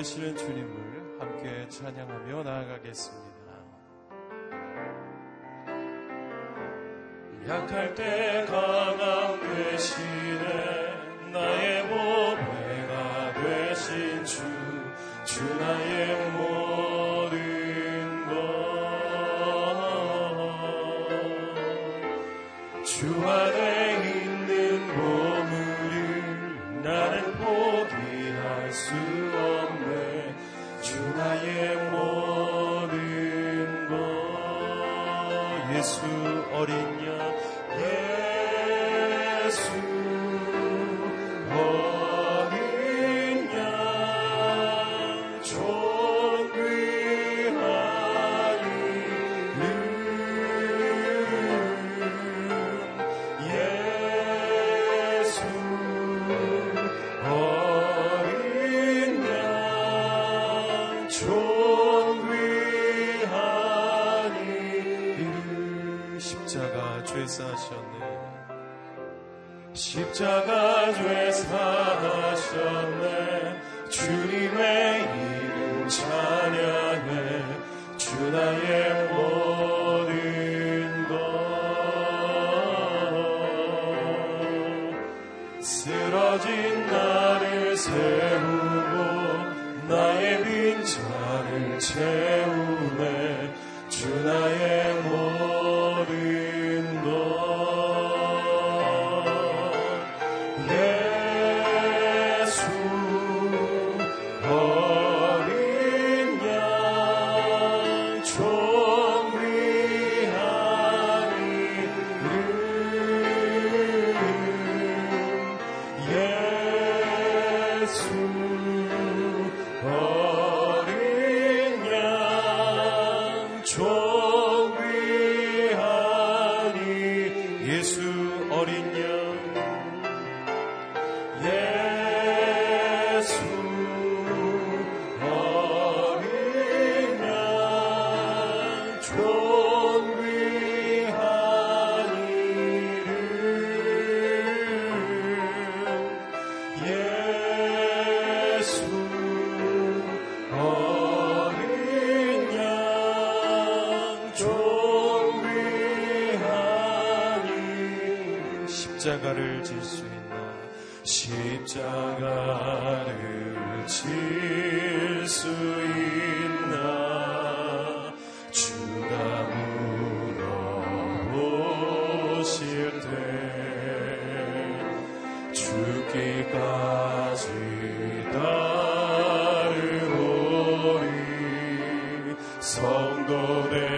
되시는 주님을 함께 찬양하며 나아가겠습니다. 약할 때 강함 되시네 나의 보배가 되신 주 주 나의 사셨네. 십자가 죄 사하셨네. 주님의 이름 찬양해. 주 나의 십자가를 질 수 있나? 십자가를 질 수 있나? 주가 물어보실 때 죽기까지 따르오리 성도되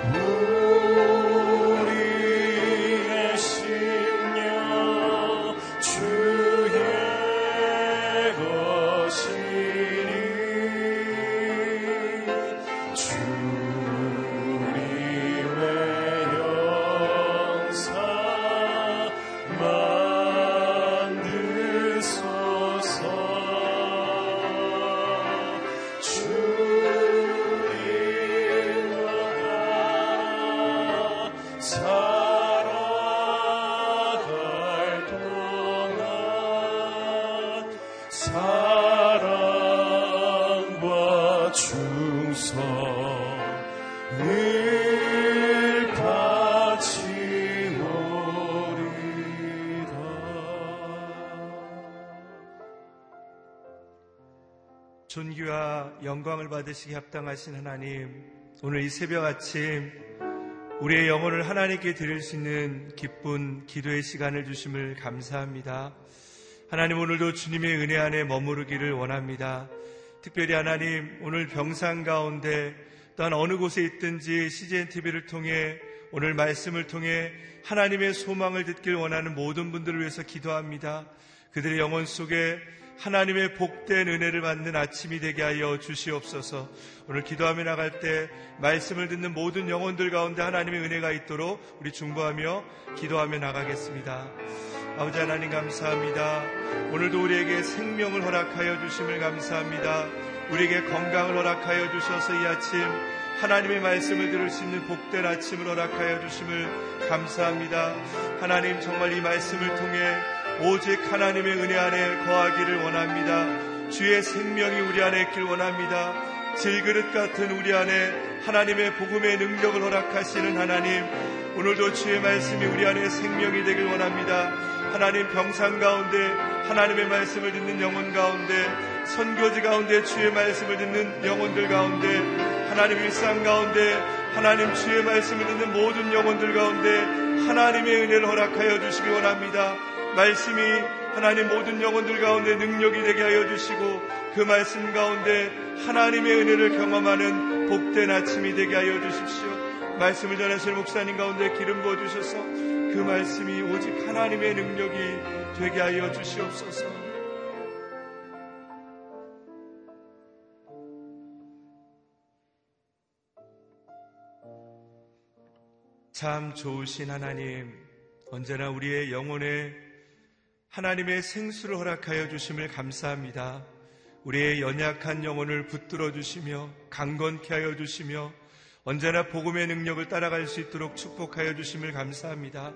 Whoa. 존귀와 영광을 받으시기 합당하신 하나님, 오늘 이 새벽 아침 우리의 영혼을 하나님께 드릴 수 있는 기쁜 기도의 시간을 주심을 감사합니다. 하나님 오늘도 주님의 은혜 안에 머무르기를 원합니다. 특별히 하나님 오늘 병상 가운데 또한 어느 곳에 있든지 CGN TV를 통해 오늘 말씀을 통해 하나님의 소망을 듣길 원하는 모든 분들을 위해서 기도합니다. 그들의 영혼 속에 하나님의 복된 은혜를 받는 아침이 되게 하여 주시옵소서. 오늘 기도하며 나갈 때 말씀을 듣는 모든 영혼들 가운데 하나님의 은혜가 있도록 우리 중보하며 기도하며 나가겠습니다. 아버지 하나님 감사합니다. 오늘도 우리에게 생명을 허락하여 주심을 감사합니다. 우리에게 건강을 허락하여 주셔서 이 아침 하나님의 말씀을 들을 수 있는 복된 아침을 허락하여 주심을 감사합니다. 하나님 정말 이 말씀을 통해 오직 하나님의 은혜 안에 거하기를 원합니다. 주의 생명이 우리 안에 있길 원합니다. 질그릇 같은 우리 안에 하나님의 복음의 능력을 허락하시는 하나님, 오늘도 주의 말씀이 우리 안에 생명이 되길 원합니다. 하나님 병상 가운데 하나님의 말씀을 듣는 영혼 가운데 선교지 가운데 주의 말씀을 듣는 영혼들 가운데 하나님 일상 가운데 하나님 주의 말씀을 듣는 모든 영혼들 가운데 하나님의 은혜를 허락하여 주시기 원합니다. 말씀이 하나님 모든 영혼들 가운데 능력이 되게 하여 주시고 그 말씀 가운데 하나님의 은혜를 경험하는 복된 아침이 되게 하여 주십시오. 말씀을 전하실 목사님 가운데 기름 부어 주셔서 그 말씀이 오직 하나님의 능력이 되게 하여 주시옵소서. 참 좋으신 하나님, 언제나 우리의 영혼에 하나님의 생수를 허락하여 주심을 감사합니다. 우리의 연약한 영혼을 붙들어 주시며 강건케 하여 주시며 언제나 복음의 능력을 따라갈 수 있도록 축복하여 주심을 감사합니다.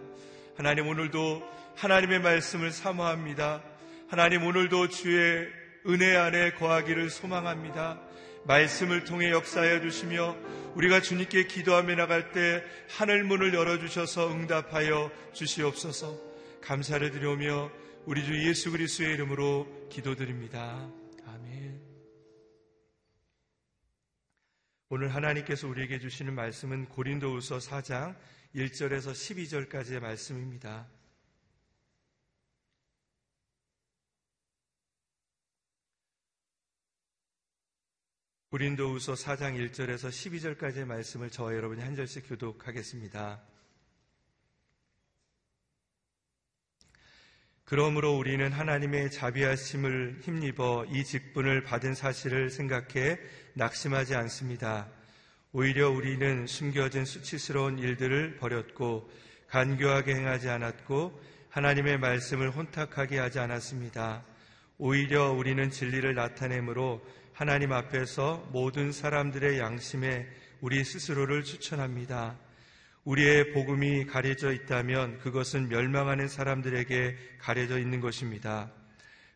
하나님 오늘도 하나님의 말씀을 사모합니다. 하나님 오늘도 주의 은혜 안에 거하기를 소망합니다. 말씀을 통해 역사하여 주시며 우리가 주님께 기도하며 나갈 때 하늘 문을 열어 주셔서 응답하여 주시옵소서 감사를 드려오며 우리 주 예수 그리스도의 이름으로 기도드립니다. 아멘. 오늘 하나님께서 우리에게 주시는 말씀은 고린도후서 4장 1절에서 12절까지의 말씀입니다. 고린도후서 4장 1절에서 12절까지의 말씀을 저와 여러분이 한 절씩 교독하겠습니다. 그러므로 우리는 하나님의 자비하심을 힘입어 이 직분을 받은 사실을 생각해 낙심하지 않습니다. 오히려 우리는 숨겨진 수치스러운 일들을 버렸고 간교하게 행하지 않았고 하나님의 말씀을 혼탁하게 하지 않았습니다. 오히려 우리는 진리를 나타내므로 하나님 앞에서 모든 사람들의 양심에 우리 스스로를 추천합니다. 우리의 복음이 가려져 있다면 그것은 멸망하는 사람들에게 가려져 있는 것입니다.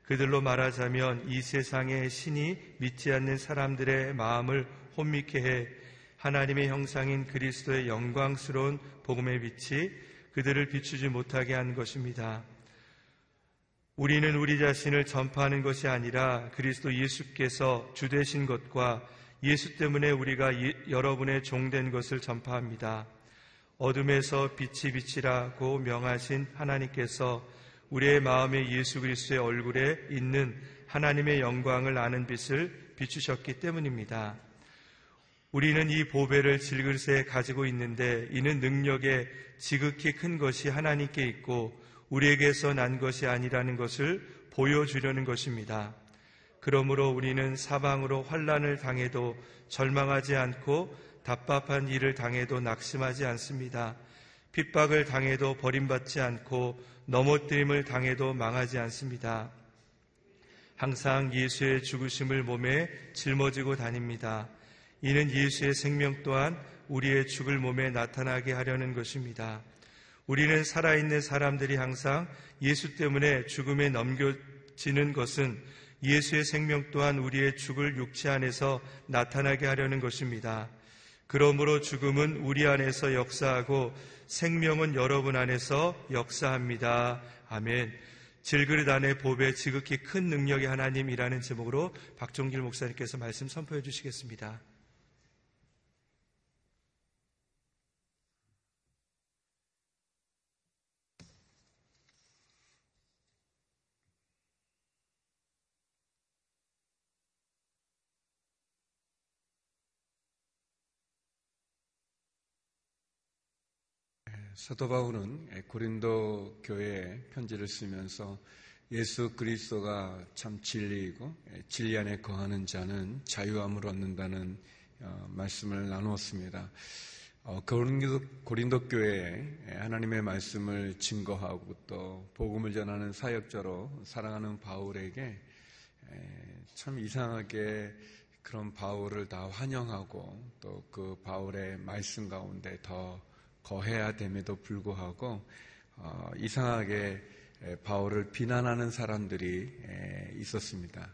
그들로 말하자면 이 세상의 신이 믿지 않는 사람들의 마음을 혼미케 해 하나님의 형상인 그리스도의 영광스러운 복음의 빛이 그들을 비추지 못하게 한 것입니다. 우리는 우리 자신을 전파하는 것이 아니라 그리스도 예수께서 주되신 것과 예수 때문에 우리가 여러분의 종된 것을 전파합니다. 어둠에서 빛이 빛이라고 명하신 하나님께서 우리의 마음에 예수 그리스도의 얼굴에 있는 하나님의 영광을 아는 빛을 비추셨기 때문입니다. 우리는 이 보배를 질그릇에 가지고 있는데 이는 능력에 지극히 큰 것이 하나님께 있고 우리에게서 난 것이 아니라는 것을 보여주려는 것입니다. 그러므로 우리는 사방으로 환란을 당해도 절망하지 않고 답답한 일을 당해도 낙심하지 않습니다. 핍박을 당해도 버림받지 않고 넘어뜨림을 당해도 망하지 않습니다. 항상 예수의 죽으심을 몸에 짊어지고 다닙니다. 이는 예수의 생명 또한 우리의 죽을 몸에 나타나게 하려는 것입니다. 우리는 살아있는 사람들이 항상 예수 때문에 죽음에 넘겨지는 것은 예수의 생명 또한 우리의 죽을 육체 안에서 나타나게 하려는 것입니다. 그러므로 죽음은 우리 안에서 역사하고 생명은 여러분 안에서 역사합니다. 아멘. 질그릇 안에 보배 지극히 큰 능력의 하나님이라는 제목으로 박종길 목사님께서 말씀 선포해 주시겠습니다. 사도 바울은 고린도 교회에 편지를 쓰면서 예수 그리스도가 참 진리이고 진리 안에 거하는 자는 자유함을 얻는다는 어, 말씀을 나누었습니다. 어, 고린도, 고린도 교회에 하나님의 말씀을 증거하고 또 복음을 전하는 사역자로 살아가는 바울에게 참 이상하게 그런 바울을 다 환영하고 또 그 바울의 말씀 가운데 더 거해야 됨에도 불구하고 어, 이상하게 바울을 비난하는 사람들이 있었습니다.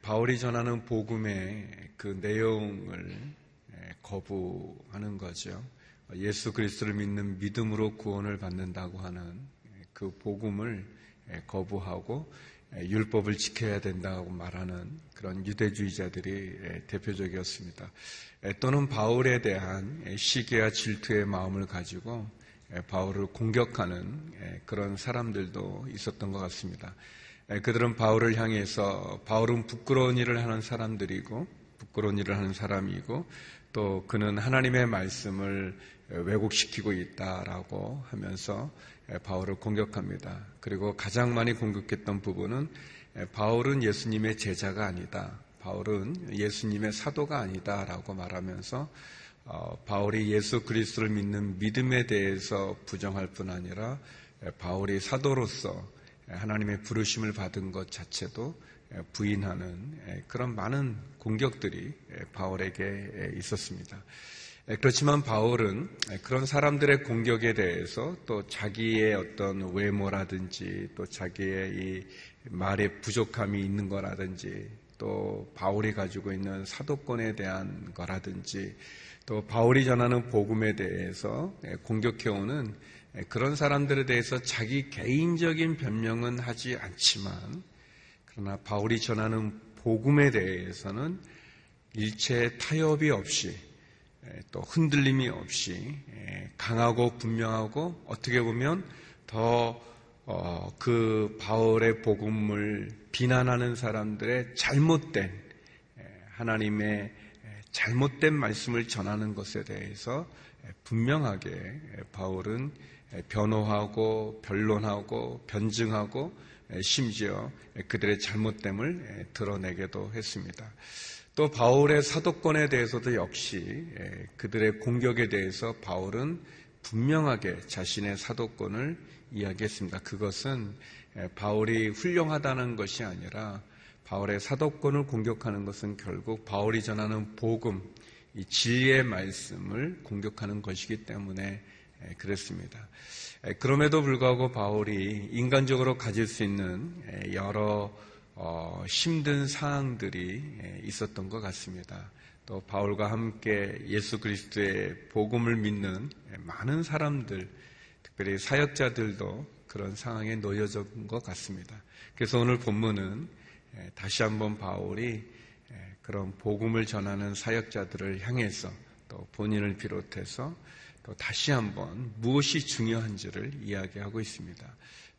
바울이 전하는 복음의 그 내용을 거부하는 거죠. 예수 그리스도를 믿는 믿음으로 구원을 받는다고 하는 그 복음을 거부하고 율법을 지켜야 된다고 말하는 그런 유대주의자들이 대표적이었습니다. 또는 바울에 대한 시기와 질투의 마음을 가지고 바울을 공격하는 그런 사람들도 있었던 것 같습니다. 그들은 바울을 향해서 바울은 부끄러운 일을 하는 사람들이고 부끄러운 일을 하는 사람이고 또 그는 하나님의 말씀을 왜곡시키고 있다라고 하면서 바울을 공격합니다. 그리고 가장 많이 공격했던 부분은 바울은 예수님의 제자가 아니다. 바울은 예수님의 사도가 아니다라고 말하면서 어, 바울이 예수 그리스도를 믿는 믿음에 대해서 부정할 뿐 아니라 바울이 사도로서 하나님의 부르심을 받은 것 자체도 부인하는 그런 많은 공격들이 바울에게 있었습니다. 그렇지만 바울은 그런 사람들의 공격에 대해서 또 자기의 어떤 외모라든지 또 자기의 이 말에 부족함이 있는 거라든지 또 바울이 가지고 있는 사도권에 대한 거라든지 또 바울이 전하는 복음에 대해서 공격해오는 그런 사람들에 대해서 자기 개인적인 변명은 하지 않지만 그러나 바울이 전하는 복음에 대해서는 일체 타협이 없이 또 흔들림이 없이 강하고 분명하고 어떻게 보면 더그 어, 바울의 복음을 비난하는 사람들의 잘못된 하나님의 잘못된 말씀을 전하는 것에 대해서 분명하게 바울은 변호하고 변론하고 변증하고 심지어 그들의 잘못됨을 드러내기도 했습니다. 또 바울의 사도권에 대해서도 역시 그들의 공격에 대해서 바울은 분명하게 자신의 사도권을 이야기했습니다. 그것은 바울이 훌륭하다는 것이 아니라 바울의 사도권을 공격하는 것은 결국 바울이 전하는 복음, 이 진리의 말씀을 공격하는 것이기 때문에 그랬습니다. 그럼에도 불구하고 바울이 인간적으로 가질 수 있는 여러 어, 힘든 상황들이 있었던 것 같습니다. 또 바울과 함께 예수 그리스도의 복음을 믿는 많은 사람들, 특별히 사역자들도 그런 상황에 놓여진 것 같습니다. 그래서 오늘 본문은 다시 한번 바울이 그런 복음을 전하는 사역자들을 향해서 또 본인을 비롯해서 또 다시 한번 무엇이 중요한지를 이야기하고 있습니다.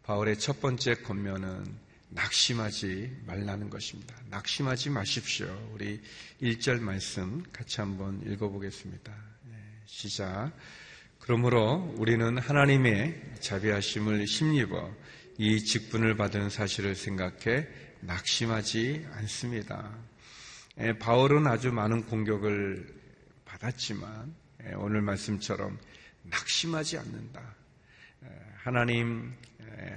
바울의 첫 번째 권면은 낙심하지 말라는 것입니다. 낙심하지 마십시오. 우리 1절 말씀 같이 한번 읽어보겠습니다. 시작. 그러므로 우리는 하나님의 자비하심을 힘입어 이 직분을 받은 사실을 생각해 낙심하지 않습니다. 예, 바울은 아주 많은 공격을 받았지만 예, 오늘 말씀처럼 낙심하지 않는다. 예, 하나님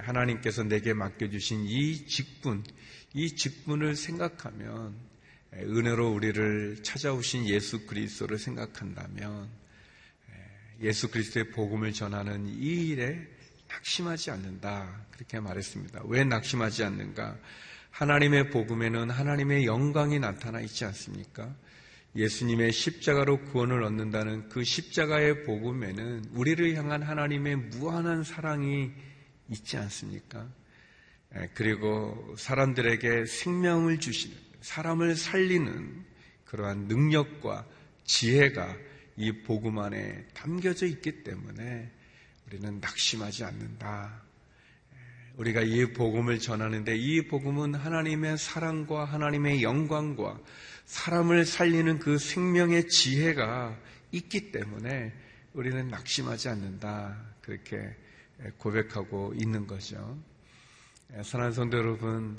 하나님께서 내게 맡겨주신 이 직분, 이 직분을 생각하면 은혜로 우리를 찾아오신 예수 그리스도를 생각한다면 예수 그리스도의 복음을 전하는 이 일에 낙심하지 않는다. 그렇게 말했습니다. 왜 낙심하지 않는가? 하나님의 복음에는 하나님의 영광이 나타나 있지 않습니까? 예수님의 십자가로 구원을 얻는다는 그 십자가의 복음에는 우리를 향한 하나님의 무한한 사랑이 있지 않습니까? 그리고 사람들에게 생명을 주시는, 사람을 살리는 그러한 능력과 지혜가 이 복음 안에 담겨져 있기 때문에 우리는 낙심하지 않는다. 우리가 이 복음을 전하는데 이 복음은 하나님의 사랑과 하나님의 영광과 사람을 살리는 그 생명의 지혜가 있기 때문에 우리는 낙심하지 않는다. 그렇게 고백하고 있는 거죠. 사랑하는 성도 여러분,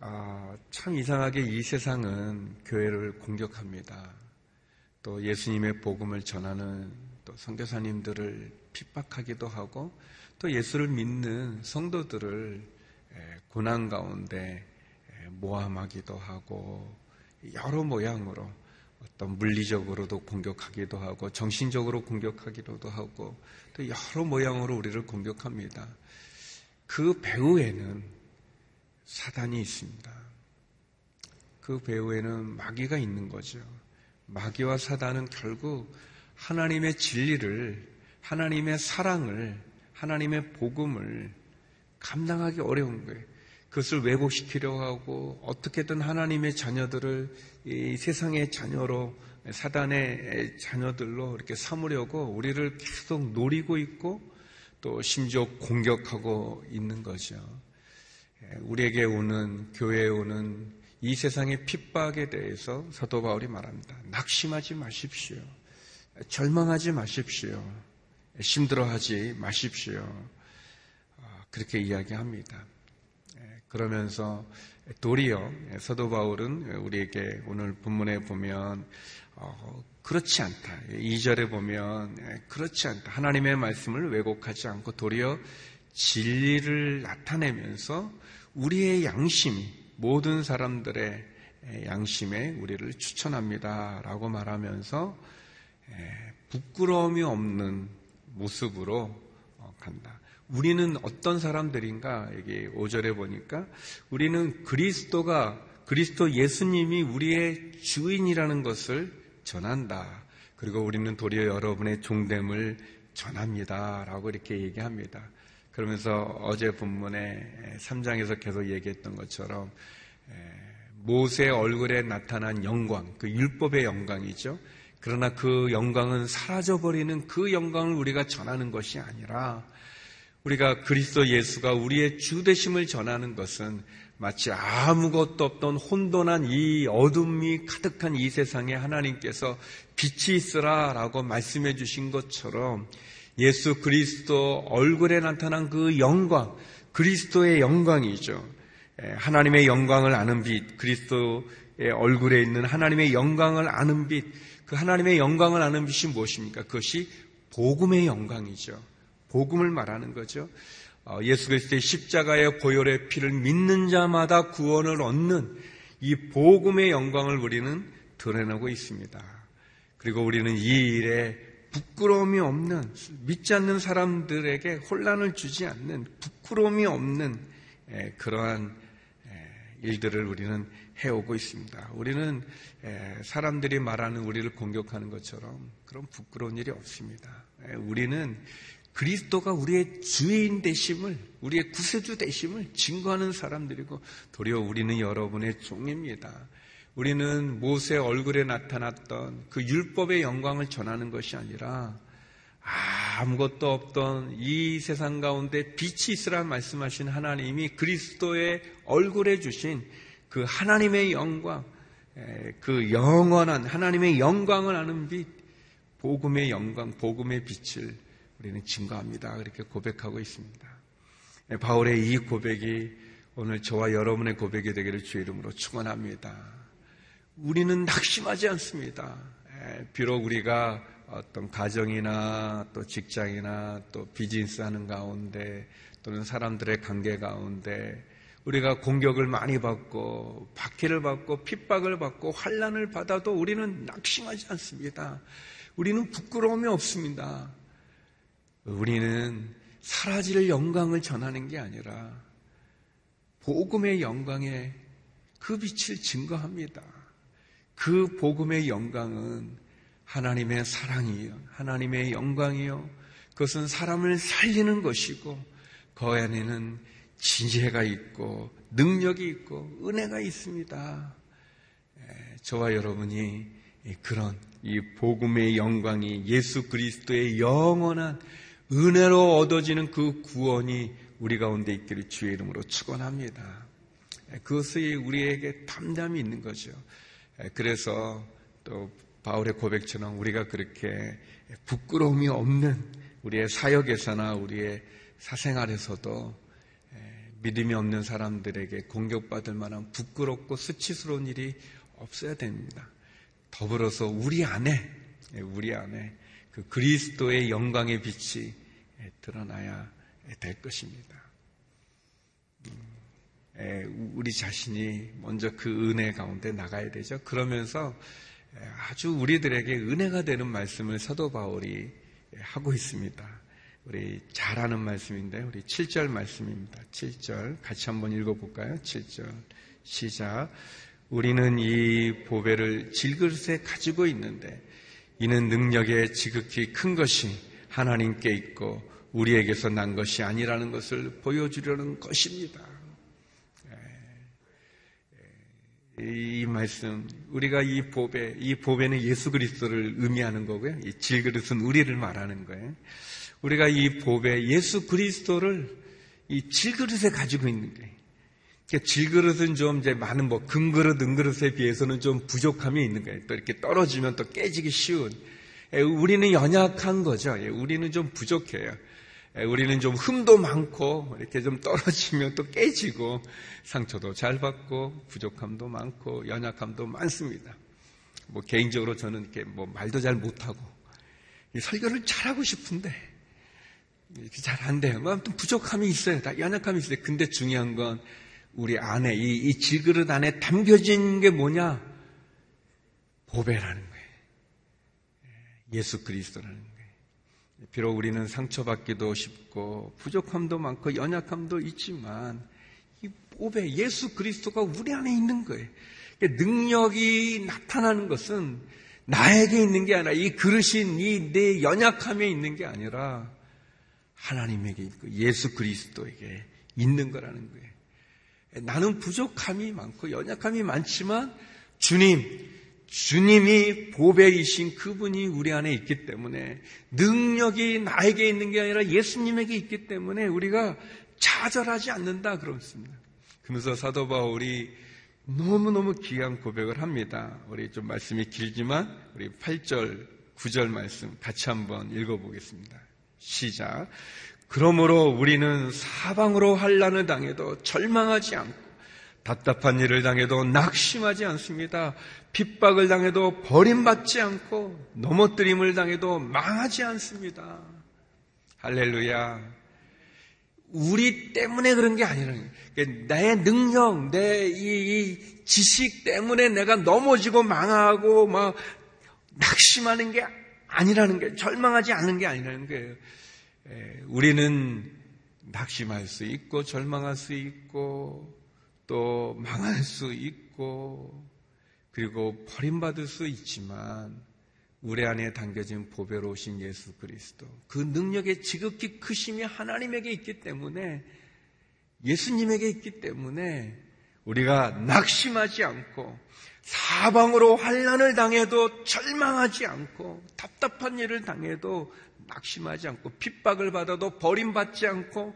아, 참 이상하게 이 세상은 교회를 공격합니다. 또 예수님의 복음을 전하는 또 선교사님들을 핍박하기도 하고 또 예수를 믿는 성도들을 고난 가운데 모함하기도 하고 여러 모양으로 어떤 물리적으로도 공격하기도 하고 정신적으로 공격하기도 하고 또 여러 모양으로 우리를 공격합니다. 그 배후에는 사단이 있습니다. 그 배후에는 마귀가 있는 거죠. 마귀와 사단은 결국 하나님의 진리를, 하나님의 사랑을, 하나님의 복음을 감당하기 어려운 거예요. 그것을 왜곡시키려 하고 어떻게든 하나님의 자녀들을 이 세상의 자녀로 사단의 자녀들로 이렇게 삼으려고 우리를 계속 노리고 있고 또 심지어 공격하고 있는 거죠. 우리에게 오는 교회에 오는 이 세상의 핍박에 대해서 사도 바울이 말합니다. 낙심하지 마십시오. 절망하지 마십시오. 힘들어하지 마십시오. 아, 그렇게 이야기합니다. 그러면서 도리어 사도 바울은 우리에게 오늘 본문에 보면 어, 그렇지 않다. 2절에 보면 그렇지 않다. 하나님의 말씀을 왜곡하지 않고 도리어 진리를 나타내면서 우리의 양심이 모든 사람들의 양심에 우리를 추천합니다. 라고 말하면서 부끄러움이 없는 모습으로 어, 간다. 우리는 어떤 사람들인가? 여기 5절에 보니까 우리는 그리스도가 그리스도 예수님이 우리의 주인이라는 것을 전한다. 그리고 우리는 도리어 여러분의 종됨을 전합니다. 라고 이렇게 얘기합니다. 그러면서 어제 본문에 3장에서 계속 얘기했던 것처럼 모세 얼굴에 나타난 영광, 그 율법의 영광이죠. 그러나 그 영광은 사라져버리는 그 영광을 우리가 전하는 것이 아니라 우리가 그리스도 예수가 우리의 주되심을 전하는 것은 마치 아무것도 없던 혼돈한 이 어둠이 가득한 이 세상에 하나님께서 빛이 있으라 라고 말씀해 주신 것처럼 예수 그리스도 얼굴에 나타난 그 영광, 그리스도의 영광이죠. 하나님의 영광을 아는 빛, 그리스도의 얼굴에 있는 하나님의 영광을 아는 빛, 그 하나님의 영광을 아는 빛이 무엇입니까? 그것이 복음의 영광이죠. 복음을 말하는 거죠. 어, 예수 그리스도의 십자가의 보혈의 피를 믿는 자마다 구원을 얻는 이 복음의 영광을 우리는 드러내고 있습니다. 그리고 우리는 이 일에 부끄러움이 없는 믿지 않는 사람들에게 혼란을 주지 않는 부끄러움이 없는 그러한 일들을 우리는 해오고 있습니다. 우리는 사람들이 말하는 우리를 공격하는 것처럼 그런 부끄러운 일이 없습니다. 우리는 그리스도가 우리의 주인 되심을, 우리의 구세주 되심을 증거하는 사람들이고 도리어 우리는 여러분의 종입니다. 우리는 모세 얼굴에 나타났던 그 율법의 영광을 전하는 것이 아니라 아무것도 없던 이 세상 가운데 빛이 있으라 말씀하신 하나님이 그리스도의 얼굴에 주신 그 하나님의 영광, 그 영원한 하나님의 영광을 아는 빛, 복음의 영광, 복음의 빛을 우리는 증거합니다. 그렇게 고백하고 있습니다. 바울의 이 고백이 오늘 저와 여러분의 고백이 되기를 주의 이름으로 축원합니다. 우리는 낙심하지 않습니다. 비록 우리가 어떤 가정이나 또 직장이나 또 비즈니스 하는 가운데 또는 사람들의 관계 가운데 우리가 공격을 많이 받고 박해를 받고 핍박을 받고 환란을 받아도 우리는 낙심하지 않습니다. 우리는 부끄러움이 없습니다. 우리는 사라질 영광을 전하는 게 아니라 복음의 영광에 그 빛을 증거합니다. 그 복음의 영광은 하나님의 사랑이요. 하나님의 영광이요. 그것은 사람을 살리는 것이고, 그 안에는 지혜가 있고 능력이 있고 은혜가 있습니다. 저와 여러분이 그런 이 복음의 영광이 예수 그리스도의 영원한 은혜로 얻어지는 그 구원이 우리 가운데 있기를 주의 이름으로 축원합니다. 그것이 우리에게 담담이 있는 거죠. 그래서 또 바울의 고백처럼 우리가 그렇게 부끄러움이 없는 우리의 사역에서나 우리의 사생활에서도 믿음이 없는 사람들에게 공격받을 만한 부끄럽고 수치스러운 일이 없어야 됩니다. 더불어서 우리 안에, 우리 안에 그 그리스도의 영광의 빛이 드러나야 될 것입니다. 음, 우리 자신이 먼저 그 은혜 가운데 나가야 되죠. 그러면서 아주 우리들에게 은혜가 되는 말씀을 사도 바울이 하고 있습니다. 우리 잘 아는 말씀인데 우리 7절 말씀입니다. 7절 같이 한번 읽어볼까요? 7절 시작 우리는 이 보배를 질그릇에 가지고 있는데 이는 능력의 지극히 큰 것이 하나님께 있고 우리에게서 난 것이 아니라는 것을 보여주려는 것입니다. 이 말씀, 우리가 이 보배, 이 보배는 예수 그리스도를 의미하는 거고요. 이 질그릇은 우리를 말하는 거예요. 우리가 이 보배 예수 그리스도를 이 질그릇에 가지고 있는. 그러니까 질그릇은 좀 이제 많은 뭐 금그릇, 은그릇에 비해서는 좀 부족함이 있는 거예요. 또 이렇게 떨어지면 또 깨지기 쉬운. 예, 우리는 연약한 거죠. 예, 우리는 좀 부족해요. 예, 우리는 좀 흠도 많고 이렇게 좀 떨어지면 또 깨지고 상처도 잘 받고 부족함도 많고 연약함도 많습니다. 뭐 개인적으로 저는 이렇게 뭐 말도 잘 못하고 설교를 잘하고 싶은데 잘 안 돼요. 뭐 아무튼 부족함이 있어요. 다 연약함이 있어요. 근데 중요한 건 우리 안에, 이, 이 질그릇 안에 담겨진 게 뭐냐? 보배라는 거예요. 예수 그리스도라는 거예요. 비록 우리는 상처받기도 쉽고, 부족함도 많고, 연약함도 있지만, 이 보배, 예수 그리스도가 우리 안에 있는 거예요. 그러니까 능력이 나타나는 것은 나에게 있는 게 아니라 이 그릇인 이 내 연약함에 있는 게 아니라 하나님에게 있고 예수 그리스도에게 있는 거라는 거예요. 나는 부족함이 많고 연약함이 많지만 주님, 주님이 보배이신 그분이 우리 안에 있기 때문에 능력이 나에게 있는 게 아니라 예수님에게 있기 때문에 우리가 좌절하지 않는다 그렇습니다. 그러면서 사도 바울이 너무너무 귀한 고백을 합니다. 우리 좀 말씀이 길지만 우리 8절, 9절 말씀 같이 한번 읽어보겠습니다. 시작. 그러므로 우리는 사방으로 환란을 당해도 절망하지 않고 답답한 일을 당해도 낙심하지 않습니다. 핍박을 당해도 버림받지 않고 넘어뜨림을 당해도 망하지 않습니다. 할렐루야. 우리 때문에 그런 게 아니라는 거예요. 나의 능력, 내 이 지식 때문에 내가 넘어지고 망하고 막 낙심하는 게 아니라는 게 절망하지 않는 게 아니라는 거예요. 우리는 낙심할 수 있고 절망할 수 있고 또 망할 수 있고 그리고 버림받을 수 있지만 우리 안에 담겨진 보배로우신 예수 그리스도 그 능력의 지극히 크심이 하나님에게 있기 때문에 예수님에게 있기 때문에 우리가 낙심하지 않고 사방으로 환란을 당해도 절망하지 않고 답답한 일을 당해도 낙심하지 않고 핍박을 받아도 버림받지 않고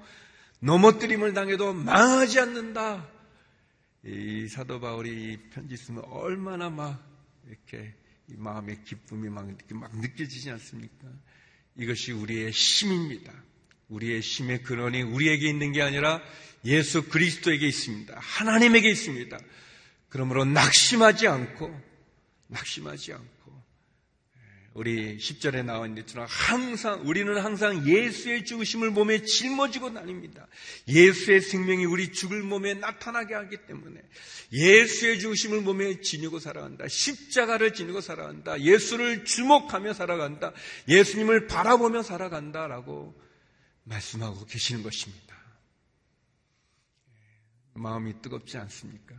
넘어뜨림을 당해도 망하지 않는다. 이 사도 바울이 이 편지 쓰면 얼마나 막 이렇게 마음의 기쁨이 막, 막 느껴지지 않습니까? 이것이 우리의 힘입니다. 우리의 힘의 근원이 우리에게 있는 게 아니라 예수 그리스도에게 있습니다. 하나님에게 있습니다. 그러므로 낙심하지 않고, 낙심하지 않고, 우리 10절에 나와 있는 것처럼 항상, 우리는 항상 예수의 죽으심을 몸에 짊어지고 다닙니다. 예수의 생명이 우리 죽을 몸에 나타나게 하기 때문에 예수의 죽으심을 몸에 지니고 살아간다. 십자가를 지니고 살아간다. 예수를 주목하며 살아간다. 예수님을 바라보며 살아간다라고 말씀하고 계시는 것입니다. 마음이 뜨겁지 않습니까?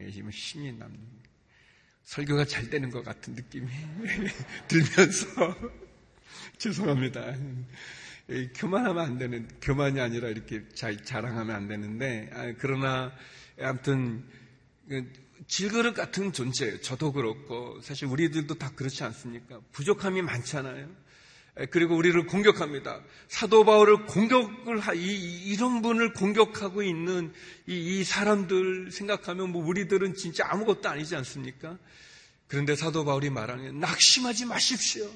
예, 지금 힘이 납니다. 설교가 잘 되는 것 같은 느낌이 들면서 죄송합니다. 교만하면 안 되는, 교만이 아니라 이렇게 자, 자랑하면 안 되는데, 아, 그러나, 아무튼, 그 질그릇 같은 존재예요. 저도 그렇고, 사실 우리들도 다 그렇지 않습니까? 부족함이 많잖아요. 그리고 우리를 공격합니다. 사도 바울을 공격을 하, 이, 이런 분을 공격하고 있는 이, 이 사람들 생각하면 뭐 우리들은 진짜 아무것도 아니지 않습니까? 그런데 사도 바울이 말하는 낙심하지 마십시오.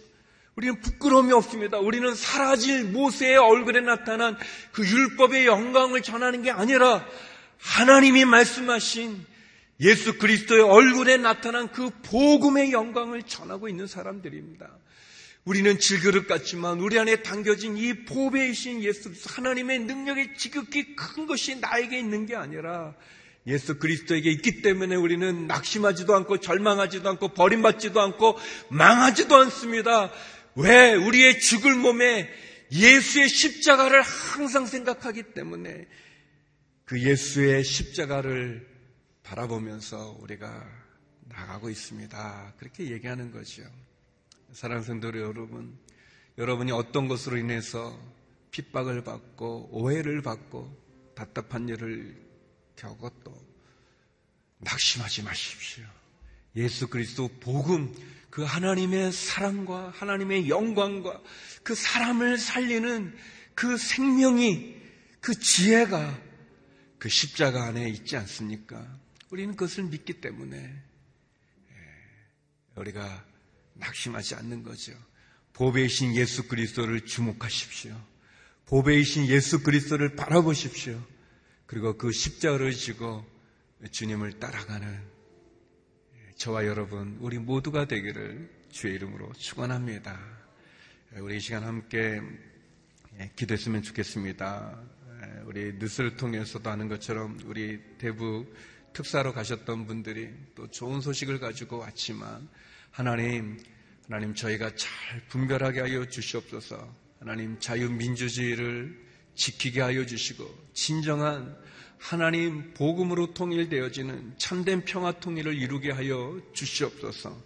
우리는 부끄러움이 없습니다. 우리는 사라질 모세의 얼굴에 나타난 그 율법의 영광을 전하는 게 아니라 하나님이 말씀하신 예수 그리스도의 얼굴에 나타난 그 복음의 영광을 전하고 있는 사람들입니다. 우리는 질그릇 같지만 우리 안에 담겨진 이 보배이신 예수 하나님의 능력이 지극히 큰 것이 나에게 있는 게 아니라 예수 그리스도에게 있기 때문에 우리는 낙심하지도 않고 절망하지도 않고 버림받지도 않고 망하지도 않습니다. 왜? 우리의 죽을 몸에 예수의 십자가를 항상 생각하기 때문에 그 예수의 십자가를 바라보면서 우리가 나가고 있습니다. 그렇게 얘기하는 거죠. 사랑하는 성도 여러분, 여러분이 어떤 것으로 인해서 핍박을 받고 오해를 받고 답답한 일을 겪어도 낙심하지 마십시오. 예수 그리스도 복음 그 하나님의 사랑과 하나님의 영광과 그 사람을 살리는 그 생명이 그 지혜가 그 십자가 안에 있지 않습니까? 우리는 그것을 믿기 때문에 예, 우리가 낙심하지 않는 거죠. 보배이신 예수 그리스도를 주목하십시오. 보배이신 예수 그리스도를 바라보십시오. 그리고 그 십자가를 지고 주님을 따라가는 저와 여러분, 우리 모두가 되기를 주의 이름으로 축원합니다. 우리 이 시간 함께 기도했으면 좋겠습니다. 우리 뉴스를 통해서도 하는 것처럼 우리 대부 특사로 가셨던 분들이 또 좋은 소식을 가지고 왔지만 하나님, 하나님 저희가 잘 분별하게 하여 주시옵소서. 하나님 자유민주주의를 지키게 하여 주시고 진정한 하나님 복음으로 통일되어지는 참된 평화 통일을 이루게 하여 주시옵소서.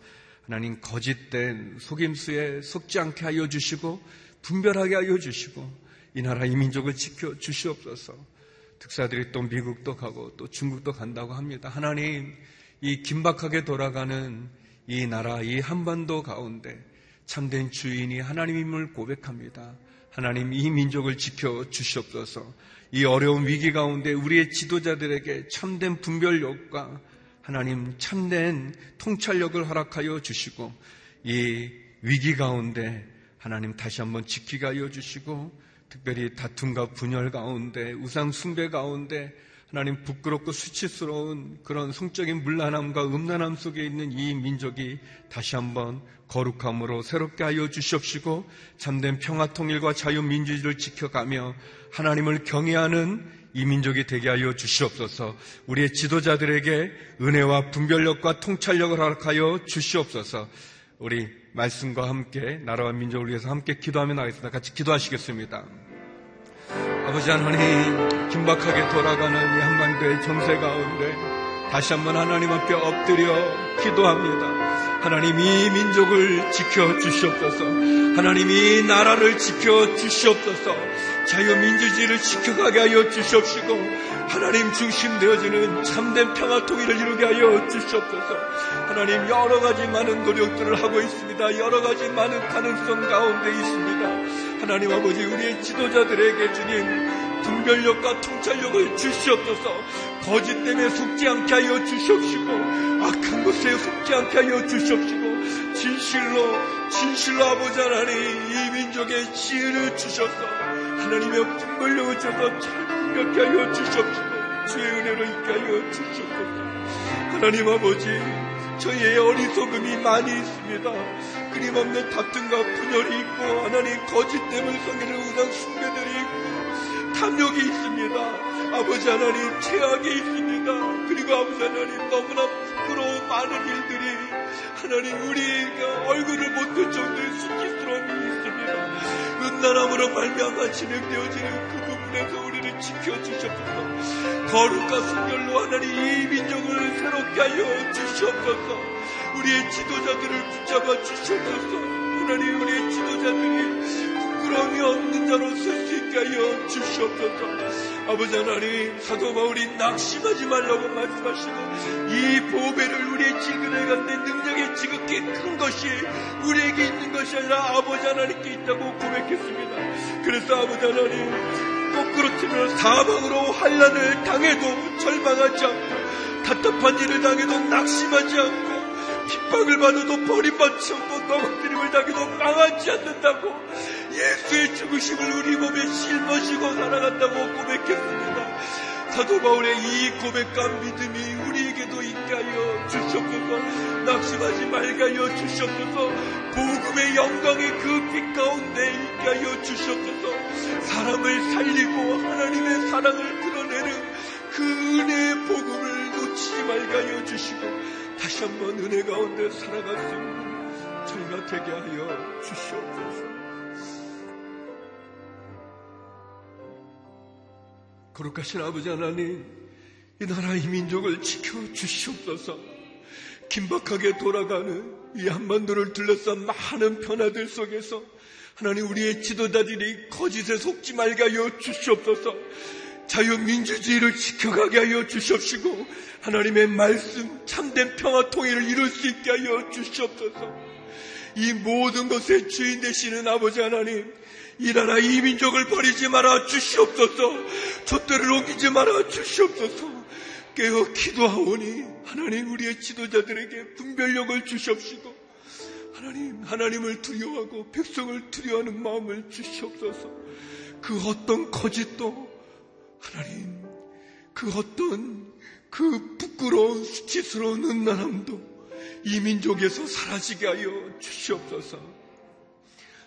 하나님 거짓된 속임수에 속지 않게 하여 주시고 분별하게 하여 주시고 이 나라 이 민족을 지켜 주시옵소서. 특사들이 또 미국도 가고 또 중국도 간다고 합니다. 하나님 이 긴박하게 돌아가는 이 나라, 이 한반도 가운데 참된 주인이 하나님임을 고백합니다. 하나님 이 민족을 지켜 주시옵소서. 이 어려운 위기 가운데 우리의 지도자들에게 참된 분별력과 하나님 참된 통찰력을 허락하여 주시고 이 위기 가운데 하나님 다시 한번 지키게 하여 주시고 특별히 다툼과 분열 가운데 우상 숭배 가운데 하나님 부끄럽고 수치스러운 그런 성적인 물란함과 음란함 속에 있는 이 민족이 다시 한번 거룩함으로 새롭게 하여 주시옵시고 참된 평화 통일과 자유 민주주의를 지켜가며 하나님을 경외하는 이 민족이 되게 하여 주시옵소서 우리의 지도자들에게 은혜와 분별력과 통찰력을 허락하여 주시옵소서 우리 말씀과 함께 나라와 민족을 위해서 함께 기도하며 나가겠습니다. 같이 기도하시겠습니다. 아버지 하나님 긴박하게 돌아가는 이 한반도의 정세 가운데 다시 한번 하나님 앞에 엎드려 기도합니다. 하나님 이 민족을 지켜 주시옵소서. 하나님 이 나라를 지켜 주시옵소서. 자유민주주의를 지켜가게 하여 주시옵시고 하나님 중심 되어지는 참된 평화 통일을 이루게 하여 주시옵소서. 하나님 여러 가지 많은 노력들을 하고 있습니다. 여러 가지 많은 가능성 가운데 있습니다. 하나님 아버지 우리의 지도자들에게 주님 분별력과 통찰력을 주시옵소서. 거짓 때문에 속지 않게 하여 주시옵시고 악한 것에 속지 않게 하여 주시옵시고 진실로 진실로 아버지 하나님 이 민족의 지혜를 주셔서 하나님의 분별력을 주셔서 잘 분별케 하여 주시옵시고 주의 은혜로 있게 하여 주시옵소서. 하나님 아버지 저희의 어리석음이 많이 있습니다. 끊임없는 다툼과 분열이 있고 하나님 거짓 때문에 성기를 우상 숭배들이 있고 탐욕이 있습니다. 아버지 하나님 최악이 있습니다. 그리고 아버지 하나님 너무나 부끄러운 많은 일들이 하나님 우리가 얼굴을 못 들 정도의 수치스러움이 있습니다. 은난함으로 말미암아 진행되어지는 그 부분에서 우리를 지켜주셨소서 거룩과 순결로 하나님 이 민족을 새롭게 하여 주시옵소서 우리의 지도자들을 붙잡아 주시옵소서 하나님 우리의 지도자들이 부끄러움이 없는 자로 설수 있게 하여 주시옵소서. 아버지 하나님 사도 바울이 낙심하지 말라고 말씀하시고 이 보배를 우리의 지근에 간데 능력의 지극히 큰 것이 우리에게 있는 것이 아니라 아버지 하나님께 있다고 고백했습니다. 그래서 아버지 하나님 치면 사방으로 환란을 당해도 절망하지 않고 답답한 일을 당해도 낙심하지 않고 핍박을 받아도 버림받지 않고 넘어뜨림을 당해도 망하지 않는다고 예수의 죽으심을 우리 몸에 실머시고 살아간다고 고백했습니다. 사도 바울의 이 고백과 믿음이 우리에게도 있게 하여 주시옵소서. 낙심하지 말게 하여 주시옵소서. 복음의 영광이 그 빛 가운데 있게 하여 주시옵소서. 사람을 살리고 하나님의 사랑을 드러내는 그 은혜의 복음을 놓치지 말게 하여 주시고 다시 한번 은혜 가운데 살아갈 수 있는 저희가 되게 하여 주시옵소서. 거룩하신 아버지 하나님, 이 나라 이 민족을 지켜 주시옵소서. 긴박하게 돌아가는 이 한반도를 둘러싼 많은 변화들 속에서 하나님 우리의 지도자들이 거짓에 속지 말게 하여 주시옵소서. 자유민주주의를 지켜가게 하여 주시옵시고 하나님의 말씀 참된 평화 통일을 이룰 수 있게 하여 주시옵소서. 이 모든 것의 주인 되시는 아버지 하나님, 이 나라 이 민족을 버리지 말아 주시옵소서. 촛대를 옮기지 말아 주시옵소서. 깨어 기도하오니 하나님 우리의 지도자들에게 분별력을 주시옵시고 하나님 하나님을 두려워하고 백성을 두려워하는 마음을 주시옵소서. 그 어떤 거짓도 하나님 그 어떤 그 부끄러운 수치스러운 은난함도 이 민족에서 사라지게 하여 주시옵소서.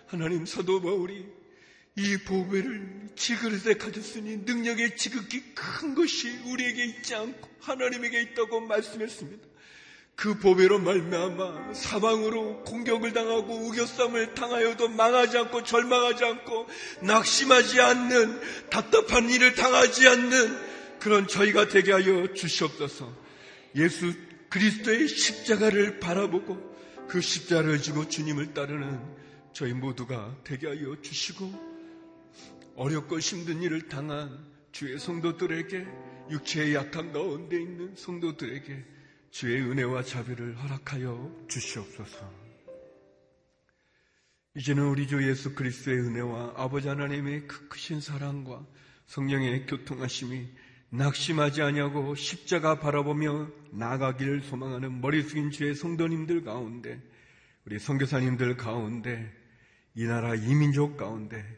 하나님 사도 바울이 이 보배를 지그릇에 가졌으니 능력의 지극히 큰 것이 우리에게 있지 않고 하나님에게 있다고 말씀했습니다. 그 보배로 말미암아 사방으로 공격을 당하고 우겨쌈을 당하여도 망하지 않고 절망하지 않고 낙심하지 않는 답답한 일을 당하지 않는 그런 저희가 되게 하여 주시옵소서. 예수 그리스도의 십자가를 바라보고 그 십자가를 지고 주님을 따르는 저희 모두가 되게 하여 주시고 어렵고 힘든 일을 당한 주의 성도들에게 육체의 약함 가운데 있는 성도들에게 주의 은혜와 자비를 허락하여 주시옵소서. 이제는 우리 주 예수 그리스도의 은혜와 아버지 하나님의 그 크신 사랑과 성령의 교통하심이 낙심하지 아니하고 십자가 바라보며 나가기를 소망하는 머리 숙인 주의 성도님들 가운데 우리 선교사님들 가운데 이 나라 이민족 가운데